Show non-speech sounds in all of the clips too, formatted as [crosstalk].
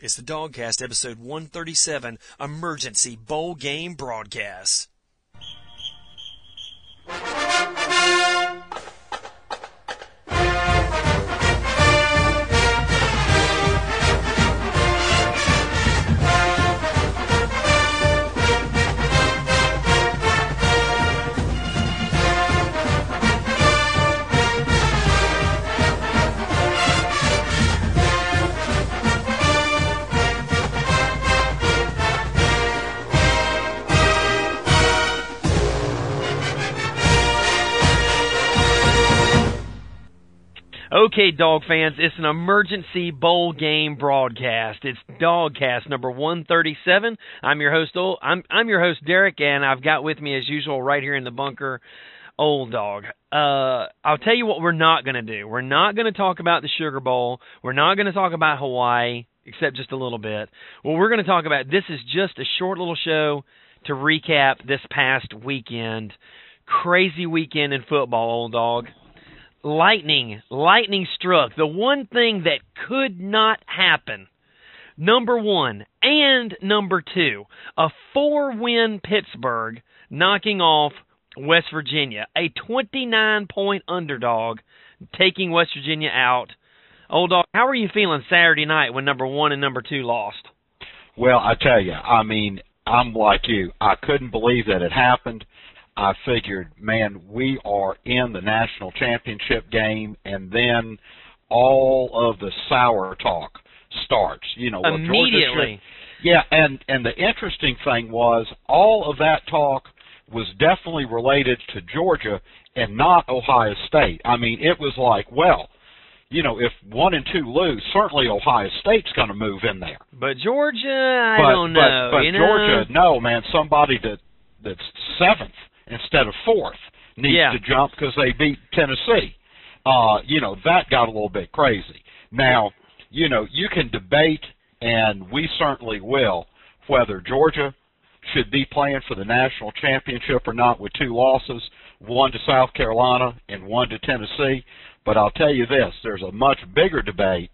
It's the DawgCast episode 137 emergency bowl game broadcast. Okay, dog fans, it's an emergency bowl game broadcast. It's DawgCast number 137. I'm your host, I'm I'm your host Derek, and I've got with me as usual right here in the bunker, Old Dog. Uh, I'll tell you what we're not going to do. We're not going to talk about the Sugar Bowl. We're not going to talk about Hawaii, except just a little bit. What we're going to talk about this is just a short little show to recap this past weekend. Crazy weekend in football, Old Dog lightning, lightning struck. The one thing that could not happen. Number one and number two, a four win Pittsburgh knocking off West Virginia, a 29 point underdog taking West Virginia out. Old dog, how are you feeling Saturday night when number one and number two lost? Well, I tell you, I mean, I'm like you. I couldn't believe that it happened. I figured, man, we are in the national championship game, and then all of the sour talk starts. You know, well, immediately. yeah, and and the interesting thing was all of that talk was definitely related to Georgia and not Ohio State. I mean, it was like, well, you know, if one and two lose, certainly Ohio State's going to move in there. But Georgia, I but, don't know. But, but you know? Georgia, no, man, somebody that that's seventh instead of fourth needs yeah. to jump because they beat Tennessee. Uh, you know, that got a little bit crazy. Now, you know, you can debate, and we certainly will, whether Georgia should be playing for the national championship or not with two losses, one to South Carolina and one to Tennessee. But I'll tell you this, there's a much bigger debate,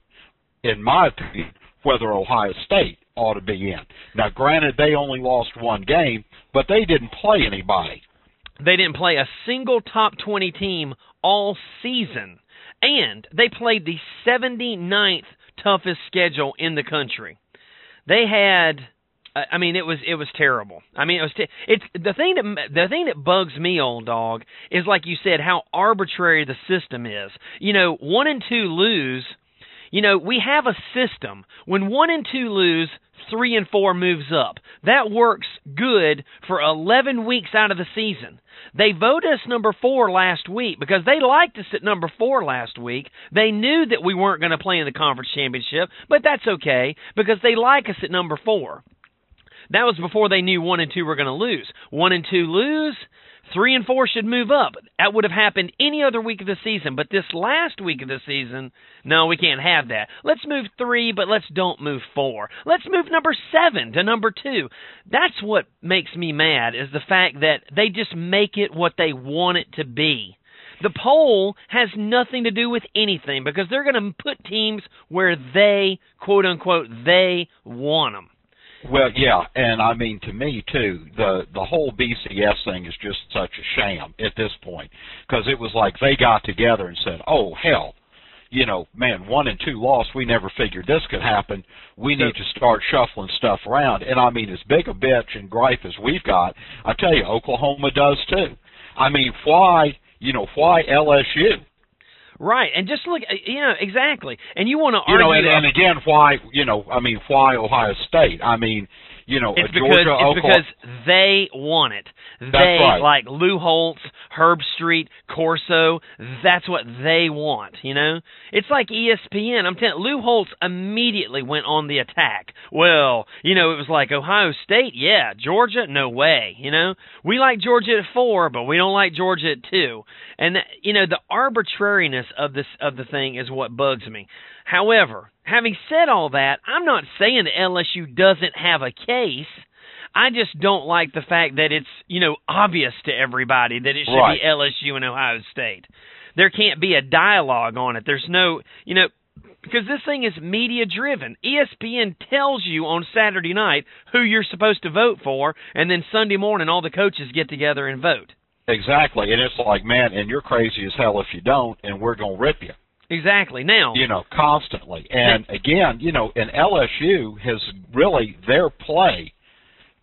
in my opinion, whether Ohio State ought to be in. Now, granted, they only lost one game, but they didn't play anybody. They didn't play a single top 20 team all season. And they played the 79th toughest schedule in the country. They had I mean, it was it was terrible. I mean, it was te- it's the thing that the thing that bugs me, old dog, is like you said, how arbitrary the system is. You know, one and two lose. You know, we have a system. When one and two lose, three and four moves up. That works good for 11 weeks out of the season. They voted us number four last week because they liked us at number four last week. They knew that we weren't going to play in the conference championship, but that's okay because they like us at number four. That was before they knew one and two were going to lose. One and two lose, Three and four should move up. That would have happened any other week of the season, but this last week of the season, no, we can't have that. Let's move three, but let's don't move four. Let's move number seven to number two. That's what makes me mad is the fact that they just make it what they want it to be. The poll has nothing to do with anything because they're going to put teams where they, quote unquote, they want them. Well, yeah, and I mean to me too, the the whole BCS thing is just such a sham at this point because it was like they got together and said, "Oh hell, you know, man, one and two lost. We never figured this could happen. We need to start shuffling stuff around." And I mean, as big a bitch and gripe as we've got, I tell you, Oklahoma does too. I mean, why, you know, why LSU? Right, and just look, you know, exactly. And you want to argue, you know, and, and again, why, you know, I mean, why Ohio State? I mean, you know, it's because Georgia, it's Oklahoma, because they want it. That's they right. like Lou Holtz, Herb Street, Corso. That's what they want. You know, it's like ESPN. I'm telling Lou Holtz immediately went on the attack. Well, you know, it was like Ohio State, yeah, Georgia, no way. You know, we like Georgia at four, but we don't like Georgia at two. And you know, the arbitrariness of this of the thing is what bugs me. However, having said all that, I'm not saying that LSU doesn't have a case. I just don't like the fact that it's, you know, obvious to everybody that it should Right. be LSU and Ohio State. There can't be a dialogue on it. There's no, you know, because this thing is media driven. ESPN tells you on Saturday night who you're supposed to vote for, and then Sunday morning all the coaches get together and vote. Exactly, and it's like, man, and you're crazy as hell if you don't, and we're gonna rip you. Exactly. Now, you know, constantly. And again, you know, and LSU has really their play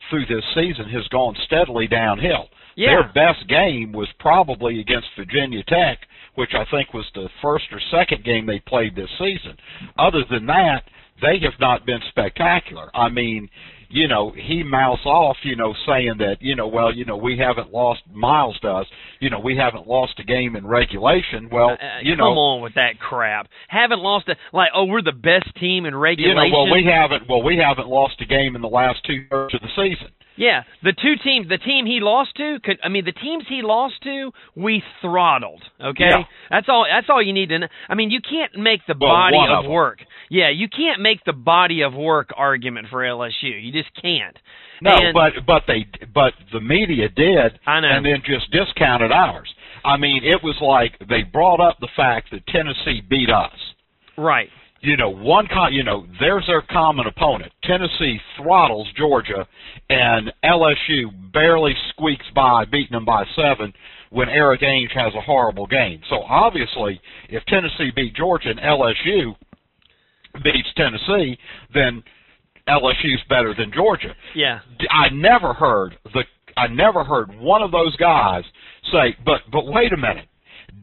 through this season has gone steadily downhill. yeah, Their best game was probably against Virginia Tech, which I think was the first or second game they played this season. Other than that, they have not been spectacular. I mean, you know, he mouths off, you know, saying that, you know, well, you know, we haven't lost Miles does, you know, we haven't lost a game in regulation. Well, Uh, you come know, Come on with that crap. Haven't lost a like. Oh, we're the best team in regulation. you know, well, we haven't, well, we haven't lost a game in the last two thirds of the season. Yeah, the two teams, the team he lost to, could I mean the teams he lost to, we throttled. Okay, Yeah. that's all. That's all you need to know. I mean, you can't make the Well, body of work. Yeah, you can't make the body of work argument for LSU. You just can't. No, And- but but they but the media did, I know. and then just discounted ours. I mean, it was like they brought up the fact that Tennessee beat us. right. You know, one con- you know, there's their common opponent. Tennessee throttles Georgia, and LSU barely squeaks by, beating them by seven. When Erik Ainge has a horrible game, so obviously, if Tennessee beat Georgia and LSU beats Tennessee, then LSU's better than Georgia. Yeah. I never heard the I never heard one of those guys say, but but wait a minute,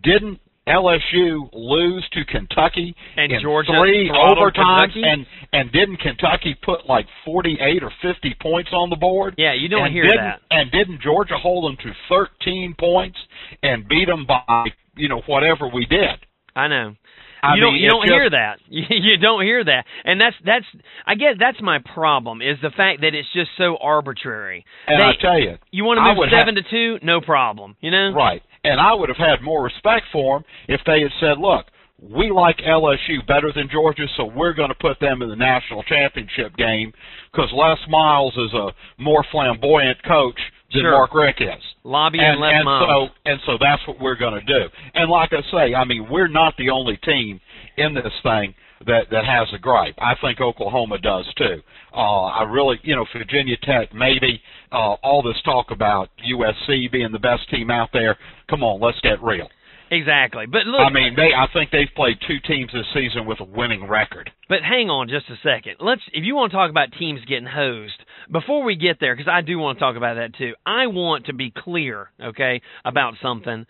didn't LSU lose to Kentucky And in Georgia three overtimes, Kentucky? and and didn't Kentucky put like forty eight or fifty points on the board? Yeah, you don't and hear that. And didn't Georgia hold them to thirteen points and beat them by you know whatever we did? I know. I you don't you don't just- hear that. [laughs] You, don't hear that. And that's that's I guess that's my problem is the fact that it's just so arbitrary. And They- I tell you, You want to move have- 7 to 2, no problem, you know? Right. And I would have had more respect for them if they had said, look, we like LSU better than Georgia, so we're going to put them in the national championship game because Les Miles is a more flamboyant coach than Sure. Mark Richt is. Lobby And, and left and miles. so and so that's what we're going to do. And like I say, I mean, we're not the only team in this thing that that has a gripe. I think Oklahoma does too. Uh, I really, you know, Virginia Tech maybe. Uh, all this talk about USC being the best team out there. Come on, let's get real. Exactly. But look, I mean, they. I think they've played two teams this season with a winning record. but hang on just a second. Let's if you want to talk about teams getting hosed, before we get there cuz I do want to talk about that too. I want to be clear, okay, about something.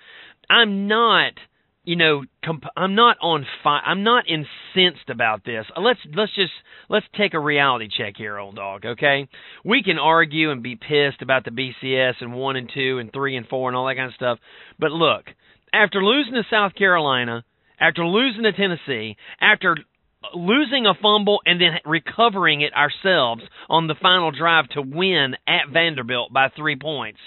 I'm not you know, comp- I'm not on fire. I'm not incensed about this. Uh, Let's let's just let's take a reality check here, old dog. Okay, we can argue and be pissed about the BCS and one and two and three and four and all that kind of stuff. But look, after losing to South Carolina, after losing to Tennessee, after losing a fumble and then recovering it ourselves on the final drive to win at Vanderbilt by three points.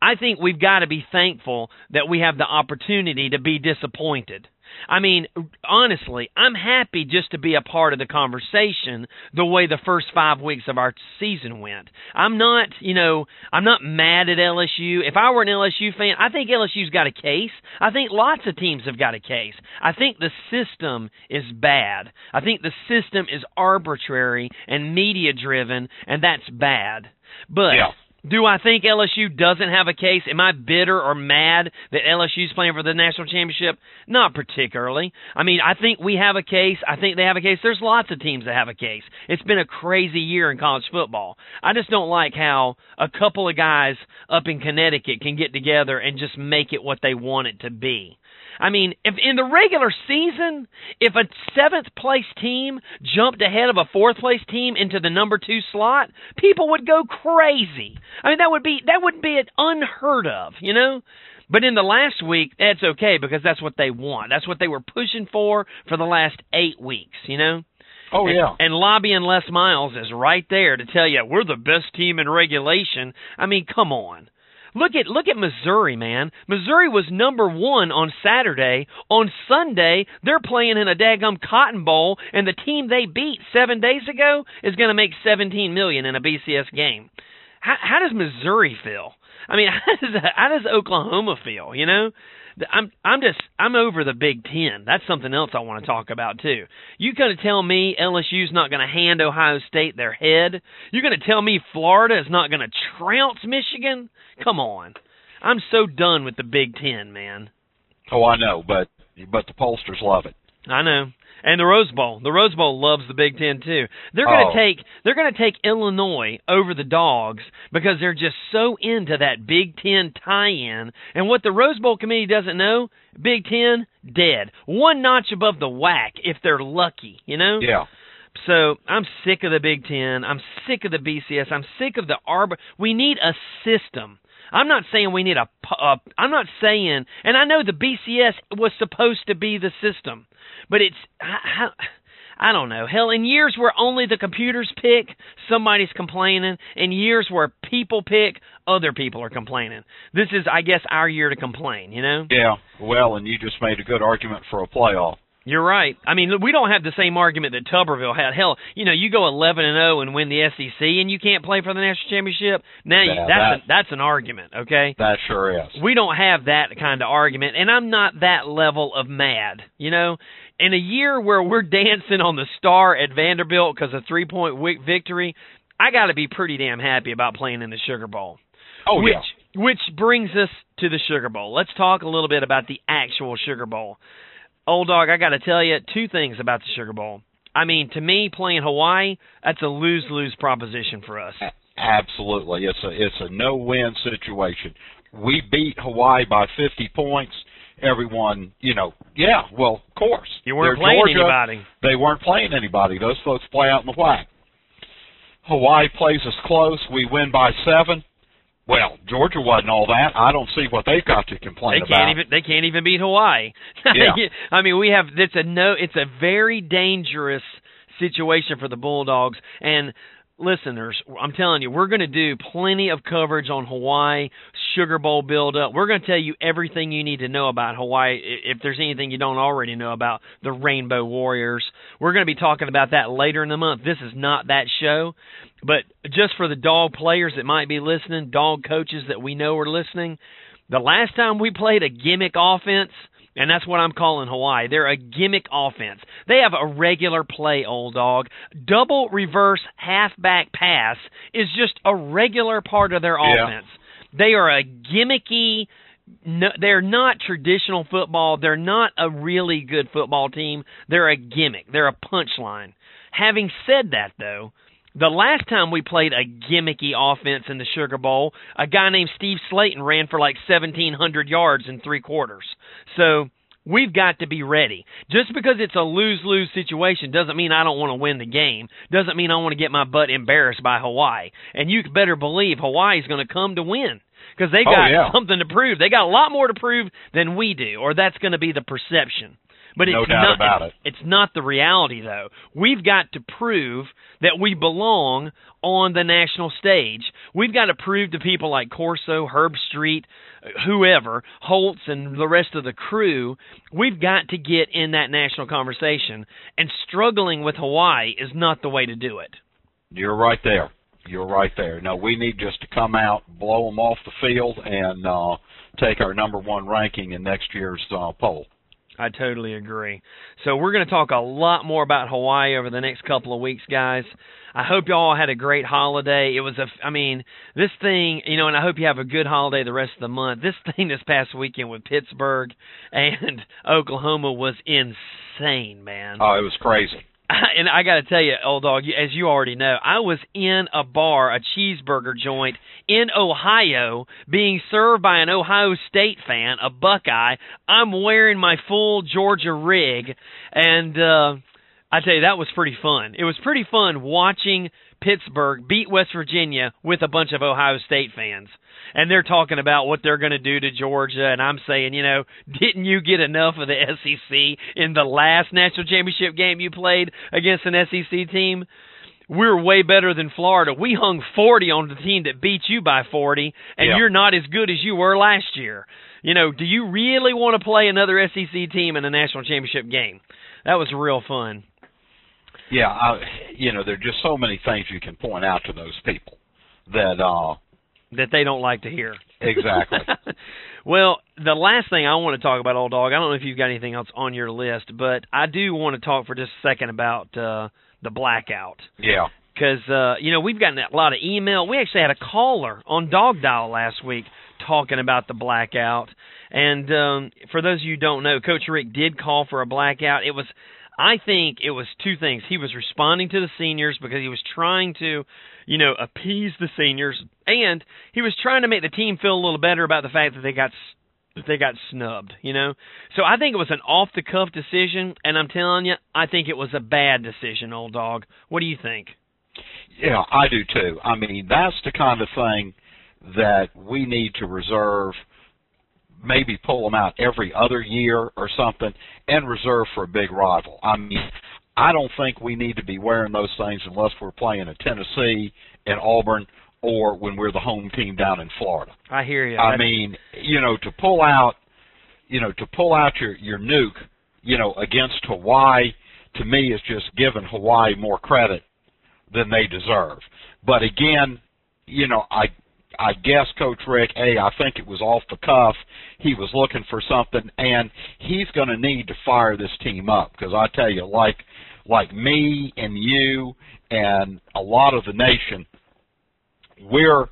I think we've got to be thankful that we have the opportunity to be disappointed. I mean, honestly, I'm happy just to be a part of the conversation the way the first five weeks of our season went. I'm not, you know, I'm not mad at LSU. If I were an LSU fan, I think LSU's got a case. I think lots of teams have got a case. I think the system is bad. I think the system is arbitrary and media driven, and that's bad. But Yeah. Do I think LSU doesn't have a case? Am I bitter or mad that LSU's playing for the national championship? Not particularly. I mean, I think we have a case. I think they have a case. There's lots of teams that have a case. It's been a crazy year in college football. I just don't like how a couple of guys up in Connecticut can get together and just make it what they want it to be. I mean, if in the regular season, if a seventh place team jumped ahead of a fourth place team into the number two slot, people would go crazy. I mean, that would be that wouldn't be unheard of, you know. But in the last week, that's okay because that's what they want. That's what they were pushing for for the last eight weeks, you know. Oh And- yeah. And lobbying Les Miles is right there to tell you we're the best team in regulation. I mean, come on. Look at look at Missouri, man. Missouri was number one on Saturday. On Sunday, they're playing in a daggum Cotton Bowl, and the team they beat seven days ago is going to make seventeen million in a BCS game. How, how does Missouri feel? I mean, [laughs] how does how does Oklahoma feel? You know, I'm I'm just I'm over the Big Ten. That's something else I want to talk about too. You gonna tell me LSU's not gonna hand Ohio State their head? You're gonna tell me Florida is not gonna trounce Michigan? Come on. I'm so done with the Big Ten, man. Oh, I know, but but the pollsters love it. I know. And the Rose Bowl. The Rose Bowl loves the Big Ten too. They're gonna Oh. take they're gonna take Illinois over the dogs because they're just so into that Big Ten tie in. And what the Rose Bowl committee doesn't know, Big Ten, dead. One notch above the WAC if they're lucky, you know? Yeah. So I'm sick of the Big Ten. I'm sick of the BCS. I'm sick of the arbor. We need a system. I'm not saying we need a. pu- Uh, I'm not saying, and I know the BCS was supposed to be the system, but it's. I, I, I don't know. Hell, in years where only the computers pick, somebody's complaining. In years where people pick, other people are complaining. This is, I guess, our year to complain. You know. Yeah. Well, and you just made a good argument for a playoff. You're right. I mean, we don't have the same argument that Tuberville had. Hell, you know, you go 11 and 0 and win the SEC, and you can't play for the national championship. Now, you, Yeah, that's that- a, that's an argument. Okay, That sure is. we don't have that kind of argument, and I'm not that level of mad. You know, in a year where we're dancing on the star at Vanderbilt because of three point victory, I got to be pretty damn happy about playing in the Sugar Bowl. Oh which, yeah. Which brings us to the Sugar Bowl. Let's talk a little bit about the actual Sugar Bowl. Old dog, I got to tell you two things about the Sugar Bowl. I mean, to me, playing Hawaii, that's a lose-lose proposition for us. Absolutely. It's a it's a no win situation. We beat Hawaii by 50 points. Everyone, you know, yeah, well, of course. You weren't They're playing Georgia. anybody. They weren't playing anybody. Those folks play out in the WAC. Hawaii plays us close. We win by seven. Well, Georgia wasn't all that. I don't see what they've got to complain about. They can't even they can't even beat Hawaii. [laughs] Yeah. I mean, we have it's a no it's a very dangerous situation for the Bulldogs and listeners, I'm telling you, we're going to do plenty of coverage on Hawaii Sugar Bowl build up. We're going to tell you everything you need to know about Hawaii if there's anything you don't already know about the Rainbow Warriors. We're going to be talking about that later in the month. This is not that show, but just for the dog players that might be listening, dog coaches that we know are listening, the last time we played a gimmick offense, and that's what I'm calling Hawaii. They're a gimmick offense. They have a regular play, old dog. Double reverse halfback pass is just a regular part of their Yeah. offense. They are a gimmicky. No, they're not traditional football. They're not a really good football team. They're a gimmick. They're a punchline. Having said that, though, the last time we played a gimmicky offense in the Sugar Bowl, a guy named Steve Slaton ran for like 1,700 yards in three quarters. So we've got to be ready. Just because it's a lose lose situation doesn't mean I don't want to win the game. Doesn't mean I want to get my butt embarrassed by Hawaii. And you better believe Hawaii's going to come to win because they Oh, got yeah. something to prove. They got a lot more to prove than we do, or that's going to be the perception. But No it's doubt not, about it's, it's not the reality, though. We've got to prove that we belong on the national stage. We've got to prove to people like Corso, Herb Street, whoever, Holtz, and the rest of the crew, we've got to get in that national conversation. And struggling with Hawaii is not the way to do it. You're right there. You're right there. No, we need just to come out, blow them off the field, and uh, take our number one ranking in next year's uh, poll. I totally agree. So we're going to talk a lot more about Hawaii over the next couple of weeks, guys. I hope y'all had a great holiday. It was a, I mean, this thing, you know, and I hope you have a good holiday the rest of the month. This [laughs] thing this past weekend with Pittsburgh and [laughs] Oklahoma was insane, man. Oh, it was crazy. [laughs] and I got to tell you, old dog, as you already know, I was in a bar, a cheeseburger joint in Ohio, being served by an Ohio State fan, a Buckeye. I'm wearing my full Georgia rig, and uh, I tell you, that was pretty fun. It was pretty fun watching Pittsburgh beat West Virginia with a bunch of Ohio State fans. And they're talking about what they're going to do to Georgia, and I'm saying, you know, [laughs] didn't you get enough of the SEC in the last national championship game you played against an SEC team? We're way better than Florida. We hung 40 on the team that beat you by 40, and Yeah. you're not as good as you were last year. You know, do you really want to play another SEC team in a national championship game? That was real fun. Yeah, I, you know, there are just so many things you can point out to those people that uh, that they don't like to hear. Exactly. [laughs] well, the last thing I want to talk about, old dog. I don't know if you've got anything else on your list, but I do want to talk for just a second about uh, the blackout. Yeah. Because uh, you know we've gotten a lot of email. We actually had a caller on Dog Dial last week talking about the blackout. And um, for those of you who don't know, Coach Richt did call for a blackout. It was I think it was two things. He was responding to the seniors because he was trying to, you know, appease the seniors, and he was trying to make the team feel a little better about the fact that they got that they got snubbed. You know, so I think it was an off the cuff decision, and I'm telling you, I think it was a bad decision, old dog. What do you think? Yeah, I do too. I mean, that's the kind of thing that we need to reserve maybe pull them out every other year or something and reserve for a big rival. I mean, I don't think we need to be wearing those things unless we're playing at Tennessee and Auburn or when we're the home team down in Florida. I hear you. I mean, you know, to pull out, you know, to pull out your your nuke, you know, against Hawaii, to me is just giving Hawaii more credit than they deserve. But again, you know, I I guess Coach Richt, hey, I think it was off the cuff. He was looking for something, and he's going to need to fire this team up because I tell you, like like me and you and a lot of the nation, we're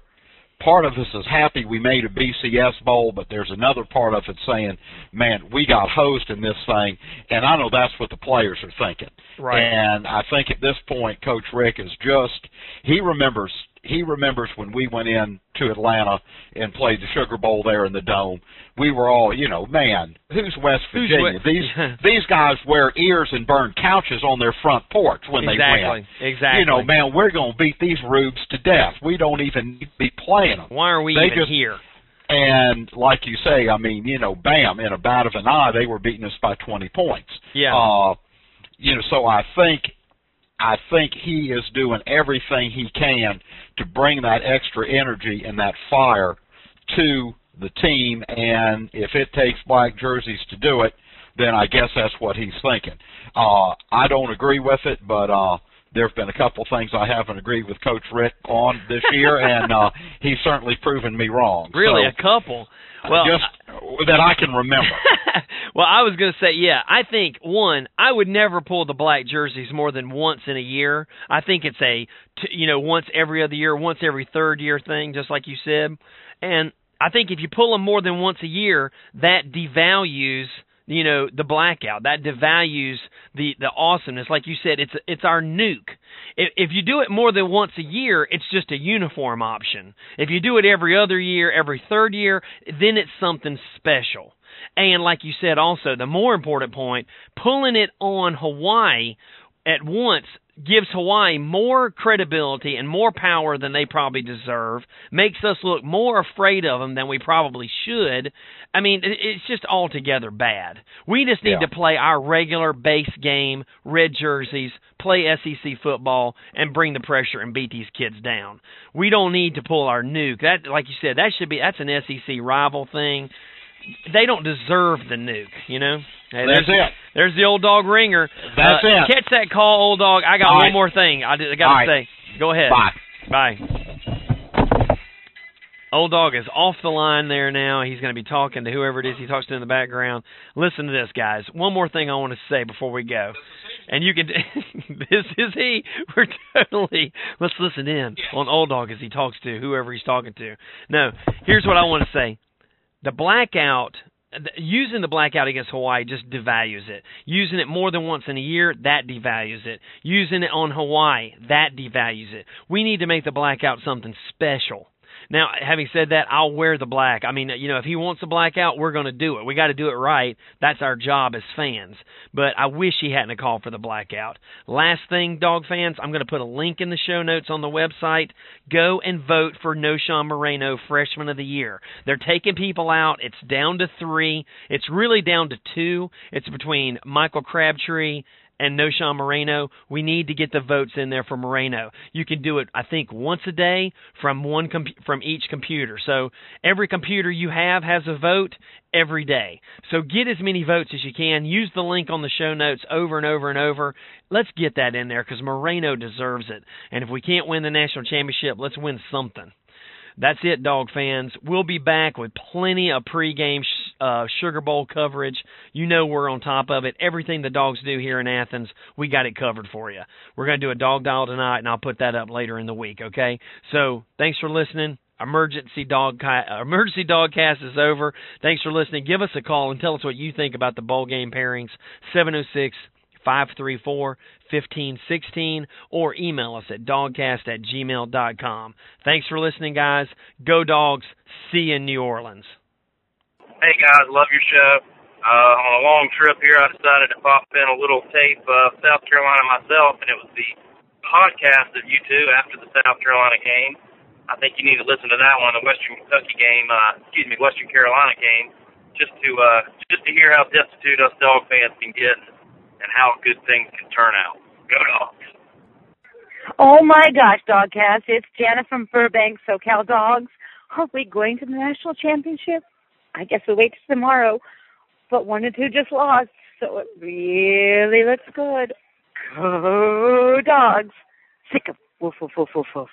part of us is happy we made a BCS bowl, but there's another part of it saying, "Man, we got hosed in this thing," and I know that's what the players are thinking. Right. And I think at this point, Coach Richt is just he remembers he remembers when we went in to Atlanta and played the Sugar Bowl there in the Dome. We were all, you know, man, who's West Virginia? Who's these [laughs] these guys wear ears and burn couches on their front porch when exactly. they win. Exactly. You know, man, we're going to beat these rubes to death. We don't even need be playing them. Why are we They even just- here? And like you say, I mean, you know, bam, in a bat of an eye, they were beating us by 20 points. Yeah. Uh, you know, so I think I think he is doing everything he can to bring that extra energy and that fire to the team. And if it takes black jerseys to do it, then I guess that's what he's thinking. Uh, I don't agree with it, but uh, there have been a couple things I haven't agreed with Coach Richt on this year, and uh, he's certainly proven me wrong. Really, So, a couple. Well, just that I can remember. [laughs] well, I was going to say, yeah, I think one, I would never pull the black jerseys more than once in a year. I think it's a, t- you know, once every other year, once every third year thing, just like you said. And I think if you pull them more than once a year, that devalues, you know, the blackout. That devalues the the awesomeness. Like you said, it's it's our nuke. If, if you do it more than once a year, it's just a uniform option. If you do it every other year, every third year, then it's something special. And like you said, also the more important point, pulling it on Hawaii at once gives Hawaii more credibility and more power than they probably deserve, makes us look more afraid of them than we probably should. I mean, it's just altogether bad. We just need Yeah. to play our regular base game, red jerseys, play SEC football, and bring the pressure and beat these kids down. We don't need to pull our nuke. That, like you said, that should be that's an SEC rival thing. They don't deserve the nuke, you know. Hey, That's there's- it. there's the old dog ringer. That's Uh, it. Catch that call, old dog. I got All one right. more thing. I, I got All to right. say. Go ahead. Bye. Bye. Old dog is off the line there now. He's going to be talking to whoever it is he talks to in the background. Listen to this, guys. One more thing I want to say before we go. And you can. [laughs] this is he. We're totally. Let's listen in on Old Dog as he talks to whoever he's talking to. No, here's what I want to say. The blackout using the blackout against Hawaii just devalues it. Using it more than once in a year, that devalues it. Using it on Hawaii, that devalues it. We need to make the blackout something special. Now, having said that, I'll wear the black. I mean, you know, if he wants a blackout, we're going to do it. We got to do it right. That's our job as fans. But I wish he hadn't called for the blackout. Last thing, dog fans, I'm going to put a link in the show notes on the website. Go and vote for Knowshon Moreno, Freshman of the Year. They're taking people out. It's down to three. It's really down to two. It's between Michael Crabtree and Knowshon Moreno. We need to get the votes in there for Moreno. You can do it, I think, once a day from one com- from each computer. So every computer you have has a vote every day. So get as many votes as you can. Use the link on the show notes over and over and over. Let's get that in there because Moreno deserves it. And if we can't win the national championship, let's win something. That's it, dog fans. We'll be back with plenty of pregame uh, Sugar Bowl coverage. You know we're on top of it. Everything the dogs do here in Athens, we got it covered for you. We're going to do a dog dial tonight, and I'll put that up later in the week. Okay. So thanks for listening. Emergency dog [laughs] emergency DawgCast is over. Thanks for listening. Give us a call and tell us what you think about the bowl game pairings. Seven zero oh six 534 1516 or email us at dogcast at gmail.com. Thanks for listening, guys. Go, dogs. See you in New Orleans. Hey, guys. Love your show. Uh, on a long trip here, I decided to pop in a little tape of South Carolina myself, and it was the podcast of you two after the South Carolina game. I think you need to listen to that one, the Western Kentucky game, uh, excuse me, Western Carolina game, just to uh, just to hear how destitute us dog fans can get and how good things can turn out. Go dogs. Oh my gosh, DawgCast. It's Janet from Burbank, SoCal Dogs. Are we going to the national championship? I guess we'll wait till tomorrow. But one and two just lost, so it really looks good. Go dogs. Sick of woof woof woof woof woof.